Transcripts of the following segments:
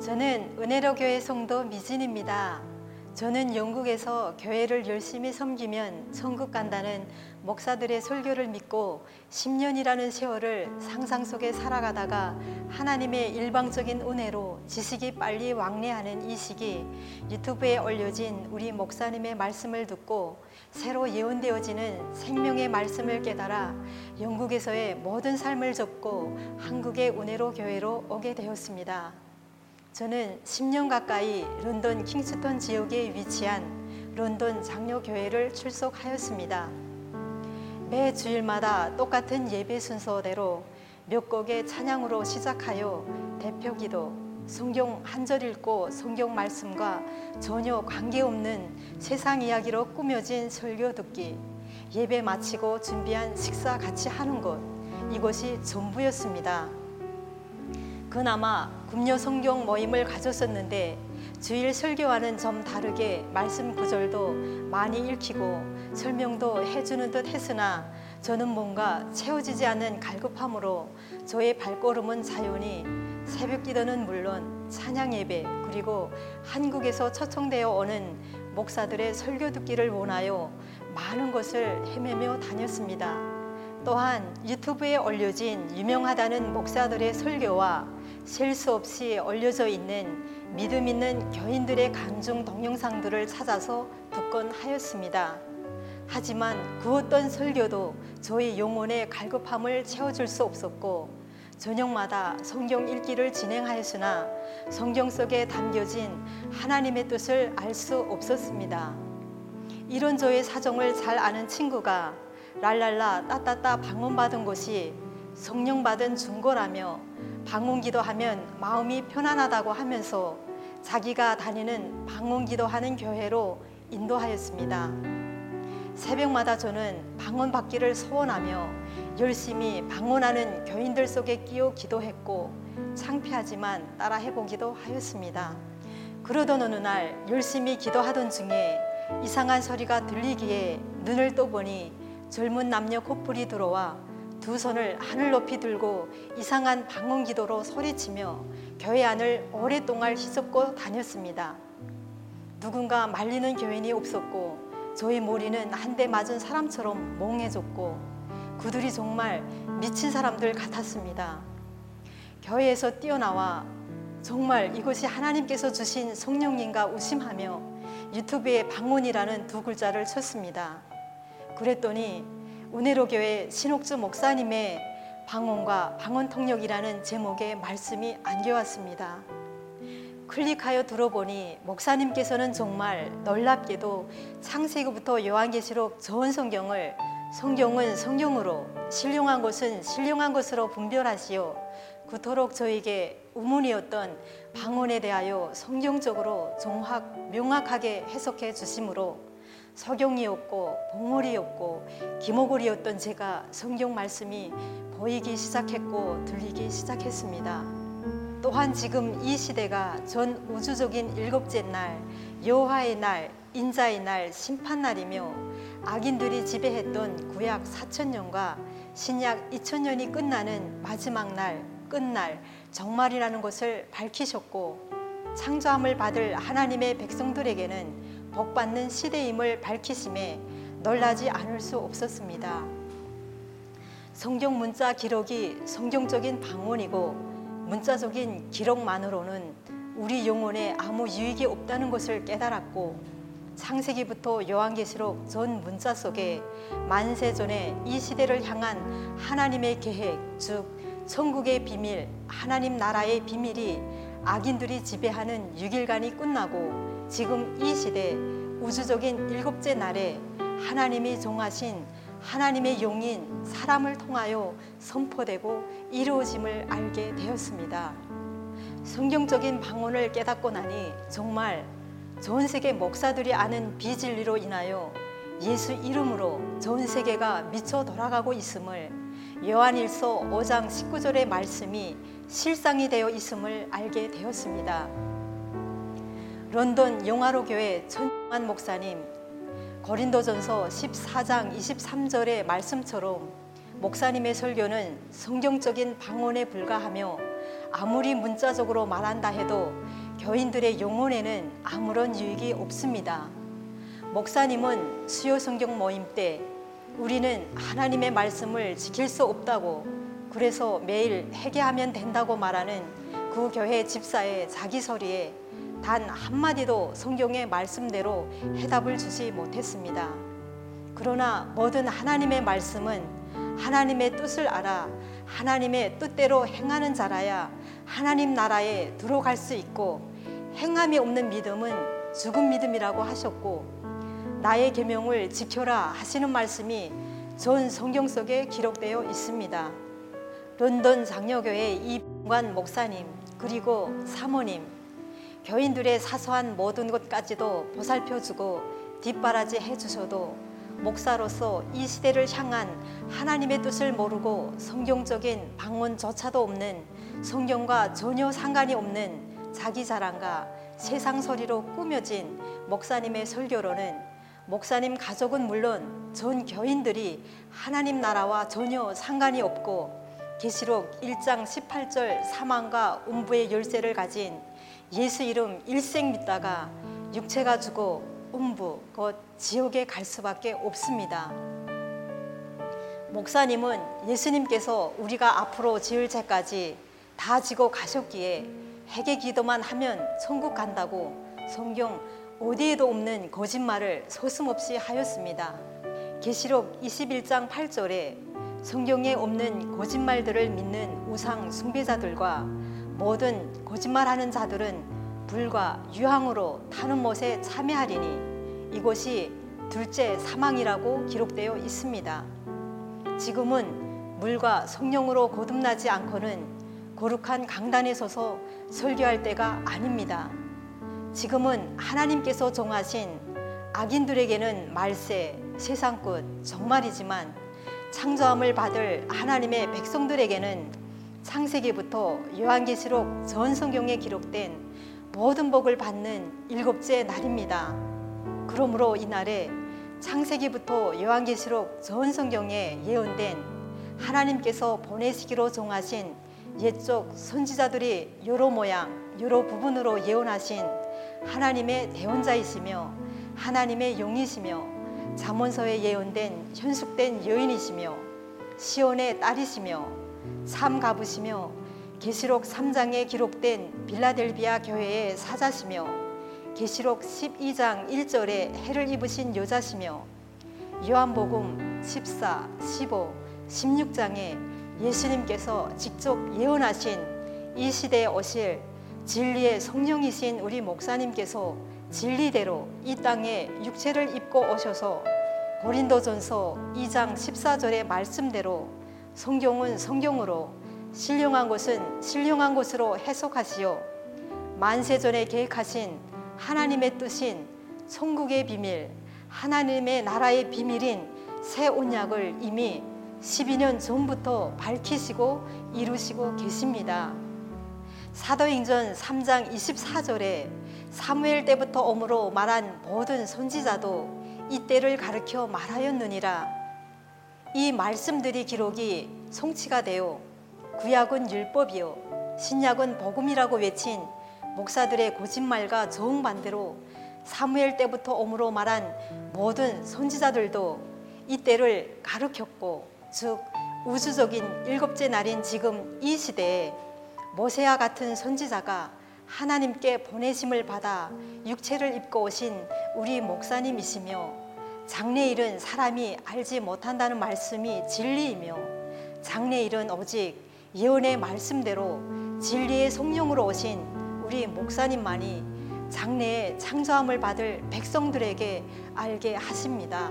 저는 은혜로 교회 송도 미진입니다. 저는 영국에서 교회를 열심히 섬기면 천국 간다는 목사들의 설교를 믿고 10년이라는 세월을 상상 속에 살아가다가 하나님의 일방적인 은혜로 지식이 빨리 왕래하는 이 시기 유튜브에 올려진 우리 목사님의 말씀을 듣고 새로 예언되어지는 생명의 말씀을 깨달아 영국에서의 모든 삶을 접고 한국의 은혜로 교회로 오게 되었습니다. 저는 10년 가까이 런던 킹스턴 지역에 위치한 런던 장로교회를 출석하였습니다. 매 주일마다 똑같은 예배 순서대로 몇 곡의 찬양으로 시작하여 대표 기도, 성경 한 절 읽고 성경 말씀과 전혀 관계없는 세상 이야기로 꾸며진 설교 듣기, 예배 마치고 준비한 식사 같이 하는 것, 이것이 전부였습니다. 그나마 금요 성경 모임을 가졌었는데 주일 설교와는 좀 다르게 말씀 구절도 많이 읽히고 설명도 해주는 듯 했으나 저는 뭔가 채워지지 않는 갈급함으로 저의 발걸음은 자연히 새벽 기도는 물론 찬양 예배 그리고 한국에서 초청되어 오는 목사들의 설교 듣기를 원하여 많은 것을 헤매며 다녔습니다. 또한 유튜브에 올려진 유명하다는 목사들의 설교와 셀수 없이 올려져 있는 믿음 있는 교인들의 간증 동영상들을 찾아서 듣곤 하였습니다. 하지만 그 어떤 설교도 저희 영혼의 갈급함을 채워줄 수 없었고 저녁마다 성경 읽기를 진행하였으나 성경 속에 담겨진 하나님의 뜻을 알 수 없었습니다. 이런 저의 사정을 잘 아는 친구가 랄랄라 따따따 방언받은 곳이 성령 받은 중고라며 방언 기도 하면 마음이 편안하다고 하면서 자기가 다니는 방언 기도 하는 교회로 인도하였습니다. 새벽마다 저는 방언 받기를 소원하며 열심히 방언하는 교인들 속에 끼어 기도했고 창피하지만 따라 해보기도 하였습니다. 그러던 어느 날 열심히 기도하던 중에 이상한 소리가 들리기에 눈을 떠보니 젊은 남녀 커플이 들어와 두 손을 하늘 높이 들고 이상한 방언 기도로 소리치며 교회 안을 오랫동안 휘젓고 다녔습니다. 누군가 말리는 교인이 없었고 저희 머리는 한 대 맞은 사람처럼 멍해졌고 그들이 정말 미친 사람들 같았습니다. 교회에서 뛰어나와 정말 이것이 하나님께서 주신 성령인가 의심하며 유튜브에 방언이라는 두 글자를 쳤습니다. 그랬더니 은혜로 교회 신옥주 목사님의 방언과 방언 통역이라는 제목의 말씀이 안겨왔습니다. 클릭하여 들어보니 목사님께서는 정말 놀랍게도 창세기부터 요한계시록 전 성경을 성경은 성경으로 신령한 것은 신령한 것으로 분별하시어 그토록 저에게 의문이었던 방언에 대하여 성경적으로 정확 명확하게 해석해 주심으로 석용이었고 봉오리였고 기모골이었던 제가 성경 말씀이 보이기 시작했고 들리기 시작했습니다. 또한 지금 이 시대가 전 우주적인 일곱째 날, 여호와의 날, 인자의 날, 심판 날이며 악인들이 지배했던 구약 4천년과 신약 2천년이 끝나는 마지막 날, 끝날, 정말이라는 것을 밝히셨고 창조함을 받을 하나님의 백성들에게는 복받는 시대임을 밝히심에 놀라지 않을 수 없었습니다. 성경 문자 기록이 성경적인 방언이고 문자적인 기록만으로는 우리 영혼에 아무 유익이 없다는 것을 깨달았고 창세기부터 요한계시록 전 문자 속에 만세 전에 이 시대를 향한 하나님의 계획, 즉 천국의 비밀, 하나님 나라의 비밀이 악인들이 지배하는 6일간이 끝나고 지금 이 시대 우주적인 일곱째 날에 하나님이 정하신 하나님의 용인 사람을 통하여 선포되고 이루어짐을 알게 되었습니다. 성경적인 방언을 깨닫고 나니 정말 전 세계 목사들이 아는 비진리로 인하여 예수 이름으로 전 세계가 미쳐 돌아가고 있음을 요한일서 5장 19절의 말씀이 실상이 되어 있음을 알게 되었습니다. 런던 영화로 교회 천만 목사님 고린도전서 14장 23절의 말씀처럼 목사님의 설교는 성경적인 방언에 불과하며 아무리 문자적으로 말한다 해도 교인들의 영혼에는 아무런 유익이 없습니다. 목사님은 수요 성경 모임 때 우리는 하나님의 말씀을 지킬 수 없다고 그래서 매일 회개하면 된다고 말하는 그 교회 집사의 자기 소리에 단 한마디도 성경의 말씀대로 해답을 주지 못했습니다. 그러나 모든 하나님의 말씀은 하나님의 뜻을 알아 하나님의 뜻대로 행하는 자라야 하나님 나라에 들어갈 수 있고 행함이 없는 믿음은 죽은 믿음이라고 하셨고 나의 계명을 지켜라 하시는 말씀이 전 성경 속에 기록되어 있습니다. 런던 장로교회 이관 목사님 그리고 사모님 교인들의 사소한 모든 것까지도 보살펴주고 뒷바라지 해주셔도 목사로서 이 시대를 향한 하나님의 뜻을 모르고 성경적인 방언조차도 없는 성경과 전혀 상관이 없는 자기 자랑과 세상 소리로 꾸며진 목사님의 설교로는 목사님 가족은 물론 전 교인들이 하나님 나라와 전혀 상관이 없고 계시록 1장 18절 사망과 음부의 열쇠를 가진 예수 이름 일생 믿다가 육체가 죽어 음부 곧 지옥에 갈 수밖에 없습니다. 목사님은 예수님께서 우리가 앞으로 지을 죄까지 다 지고 가셨기에 회개 기도만 하면 천국 간다고 성경 어디에도 없는 거짓말을 소슴없이 하였습니다. 계시록 21장 8절에 성경에 없는 거짓말들을 믿는 우상 숭배자들과 모든 거짓말하는 자들은 불과 유황으로 타는 못에 참여하리니 이곳이 둘째 사망이라고 기록되어 있습니다. 지금은 물과 성령으로 거듭나지 않고는 거룩한 강단에 서서 설교할 때가 아닙니다. 지금은 하나님께서 정하신 악인들에게는 말세, 세상 끝, 정말이지만 창조함을 받을 하나님의 백성들에게는 창세기부터 요한계시록 전 성경에 기록된 모든 복을 받는 일곱째 날입니다. 그러므로 이날에 창세기부터 요한계시록 전 성경에 예언된 하나님께서 보내시기로 정하신 옛적 선지자들이 여러 모양, 여러 부분으로 예언하신 하나님의 대원자이시며 하나님의 용이시며 잠언서에 예언된 현숙된 여인이시며 시온의 딸이시며 참 가부시며 계시록 3장에 기록된 빌라델비아 교회의 사자시며 계시록 12장 1절에 해를 입으신 여자시며 요한복음 14, 15, 16장에 예수님께서 직접 예언하신 이 시대에 오실 진리의 성령이신 우리 목사님께서 진리대로 이 땅에 육체를 입고 오셔서 고린도전서 2장 14절의 말씀대로 성경은 성경으로 신령한 것은 신령한 것으로 해석하시어 만세전에 계획하신 하나님의 뜻인 천국의 비밀, 하나님의 나라의 비밀인 새 언약을 이미 12년 전부터 밝히시고 이루시고 계십니다. 사도행전 3장 24절에 사무엘 때부터 어무로 말한 모든 선지자도 이때를 가르켜 말하였느니라. 이 말씀들이 기록이 성취가 되어 구약은 율법이요 신약은 복음이라고 외친 목사들의 거짓말과 정반대로 사무엘 때부터 어무로 말한 모든 선지자들도 이때를 가르쳤고 즉 우주적인 일곱째 날인 지금 이 시대에 모세와 같은 선지자가 하나님께 보내심을 받아 육체를 입고 오신 우리 목사님이시며 장래일은 사람이 알지 못한다는 말씀이 진리이며 장래일은 오직 예언의 말씀대로 진리의 성령으로 오신 우리 목사님만이 장래에 창조함을 받을 백성들에게 알게 하십니다.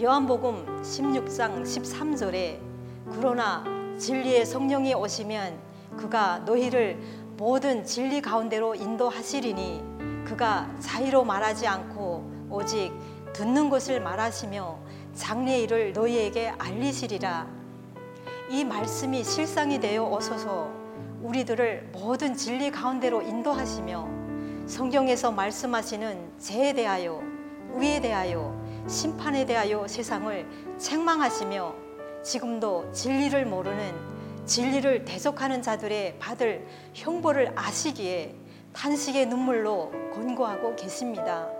요한복음 16장 13절에 그러나 진리의 성령이 오시면 그가 너희를 모든 진리 가운데로 인도하시리니 그가 자의로 말하지 않고 오직 듣는 것을 말하시며 장래 일을 너희에게 알리시리라. 이 말씀이 실상이 되어 오소서 우리들을 모든 진리 가운데로 인도하시며 성경에서 말씀하시는 죄에 대하여 의에 대하여 심판에 대하여 세상을 책망하시며 지금도 진리를 모르는 진리를 대적하는 자들의 받을 형벌을 아시기에 탄식의 눈물로 권고하고 계십니다.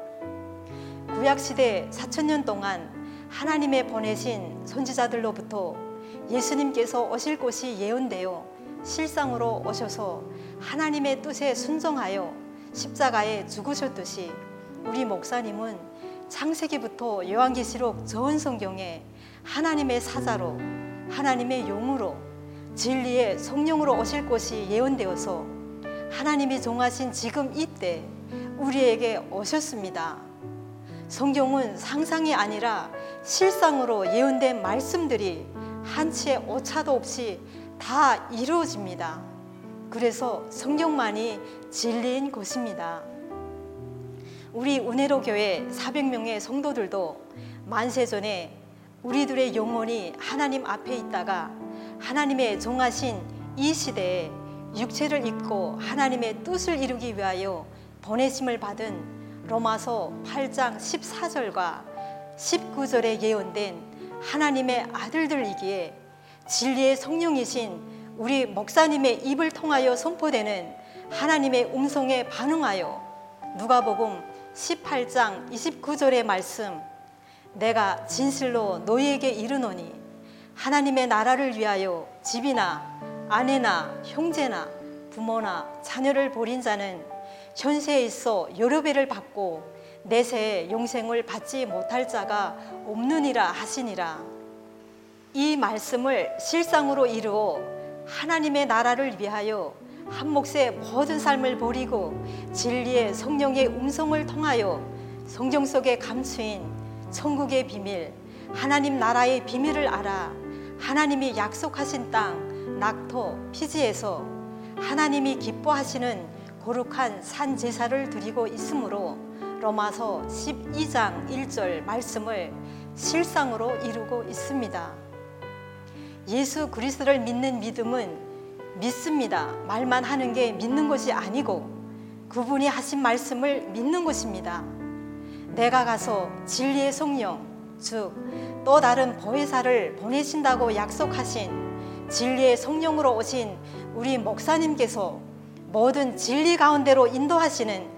구약 시대 4천년 동안 하나님의 보내신 선지자들로부터 예수님께서 오실 곳이 예언되어 실상으로 오셔서 하나님의 뜻에 순종하여 십자가에 죽으셨듯이 우리 목사님은 창세기부터 요한계시록 전 성경에 하나님의 사자로 하나님의 용으로 진리의 성령으로 오실 것이 예언되어서 하나님이 종하신 지금 이때 우리에게 오셨습니다. 성경은 상상이 아니라 실상으로 예언된 말씀들이 한치의 오차도 없이 다 이루어집니다. 그래서 성경만이 진리인 것입니다. 우리 은혜로 교회 400명의 성도들도 만세 전에 우리들의 영혼이 하나님 앞에 있다가 하나님의 종하신 이 시대에 육체를 입고 하나님의 뜻을 이루기 위하여 보내심을 받은 로마서 8장 14절과 19절에 예언된 하나님의 아들들이기에 진리의 성령이신 우리 목사님의 입을 통하여 선포되는 하나님의 음성에 반응하여 누가복음 18장 29절의 말씀 내가 진실로 너희에게 이르노니 하나님의 나라를 위하여 집이나 아내나 형제나 부모나 자녀를 버린 자는 현세에 있어 여러 배를 받고 내세에 영생을 받지 못할 자가 없느니라 하시니라. 이 말씀을 실상으로 이루어 하나님의 나라를 위하여 한 몫의 모든 삶을 버리고 진리의 성령의 음성을 통하여 성경 속에 감추인 천국의 비밀, 하나님 나라의 비밀을 알아 하나님이 약속하신 땅 낙토 피지에서 하나님이 기뻐하시는 거룩한 산 제사를 드리고 있으므로 로마서 12장 1절 말씀을 실상으로 이루고 있습니다. 예수 그리스도를 믿는 믿음은 믿습니다. 말만 하는 게 믿는 것이 아니고 그분이 하신 말씀을 믿는 것입니다. 내가 가서 진리의 성령, 즉 또 다른 보혜사를 보내신다고 약속하신 진리의 성령으로 오신 우리 목사님께서 모든 진리 가운데로 인도하시는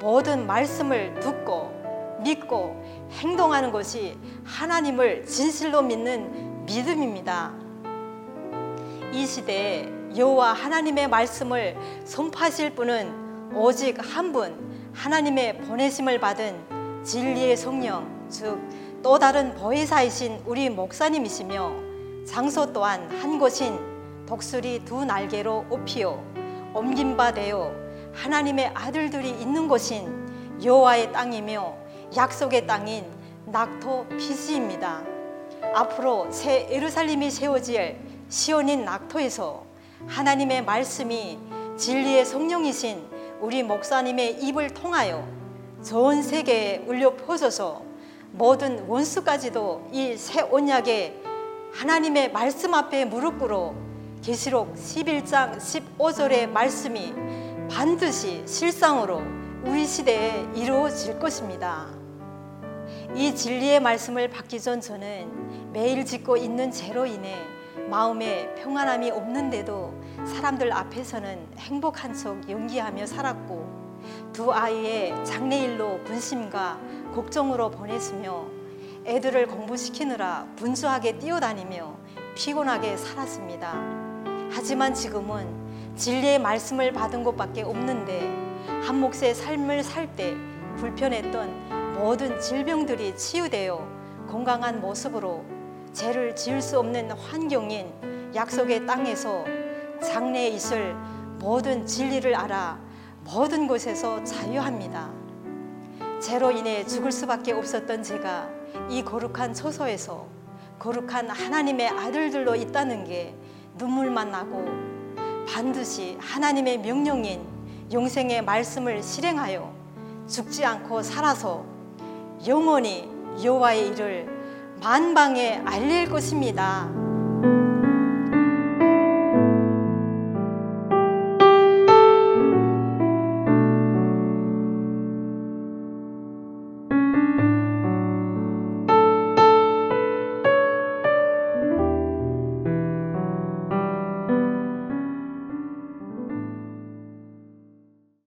모든 말씀을 듣고 믿고 행동하는 것이 하나님을 진실로 믿는 믿음입니다. 이 시대에 여호와 하나님의 말씀을 선포하실 분은 오직 한 분, 하나님의 보내심을 받은 진리의 성령, 즉 또 다른 보혜사이신 우리 목사님이시며 장소 또한 한 곳인 독수리 두 날개로 옷피어 옮긴 바 되어 하나님의 아들들이 있는 곳인 여호와의 땅이며 약속의 땅인 낙토 피지입니다. 앞으로 새 예루살렘이 세워질 시온인 낙토에서 하나님의 말씀이 진리의 성령이신 우리 목사님의 입을 통하여 전 세계에 울려 퍼져서 모든 원수까지도 이 새 언약의 하나님의 말씀 앞에 무릎 꿇어 계시록 11장 15절의 말씀이 반드시 실상으로 우리 시대에 이루어질 것입니다. 이 진리의 말씀을 받기 전 저는 매일 짓고 있는 죄로 인해 마음에 평안함이 없는데도 사람들 앞에서는 행복한 척 연기하며 살았고 두 아이의 장래일로 분심과 걱정으로 보냈으며 애들을 공부시키느라 분주하게 뛰어다니며 피곤하게 살았습니다. 하지만 지금은 진리의 말씀을 받은 것밖에 없는데 한 몫의 삶을 살 때 불편했던 모든 질병들이 치유되어 건강한 모습으로 죄를 지을 수 없는 환경인 약속의 땅에서 장래에 있을 모든 진리를 알아 모든 곳에서 자유합니다. 죄로 인해 죽을 수밖에 없었던 제가 이 거룩한 처소에서 거룩한 하나님의 아들들로 있다는 게 눈물만 나고 반드시 하나님의 명령인 영생의 말씀을 실행하여 죽지 않고 살아서 영원히 여호와의 일을 만방에 알릴 것입니다.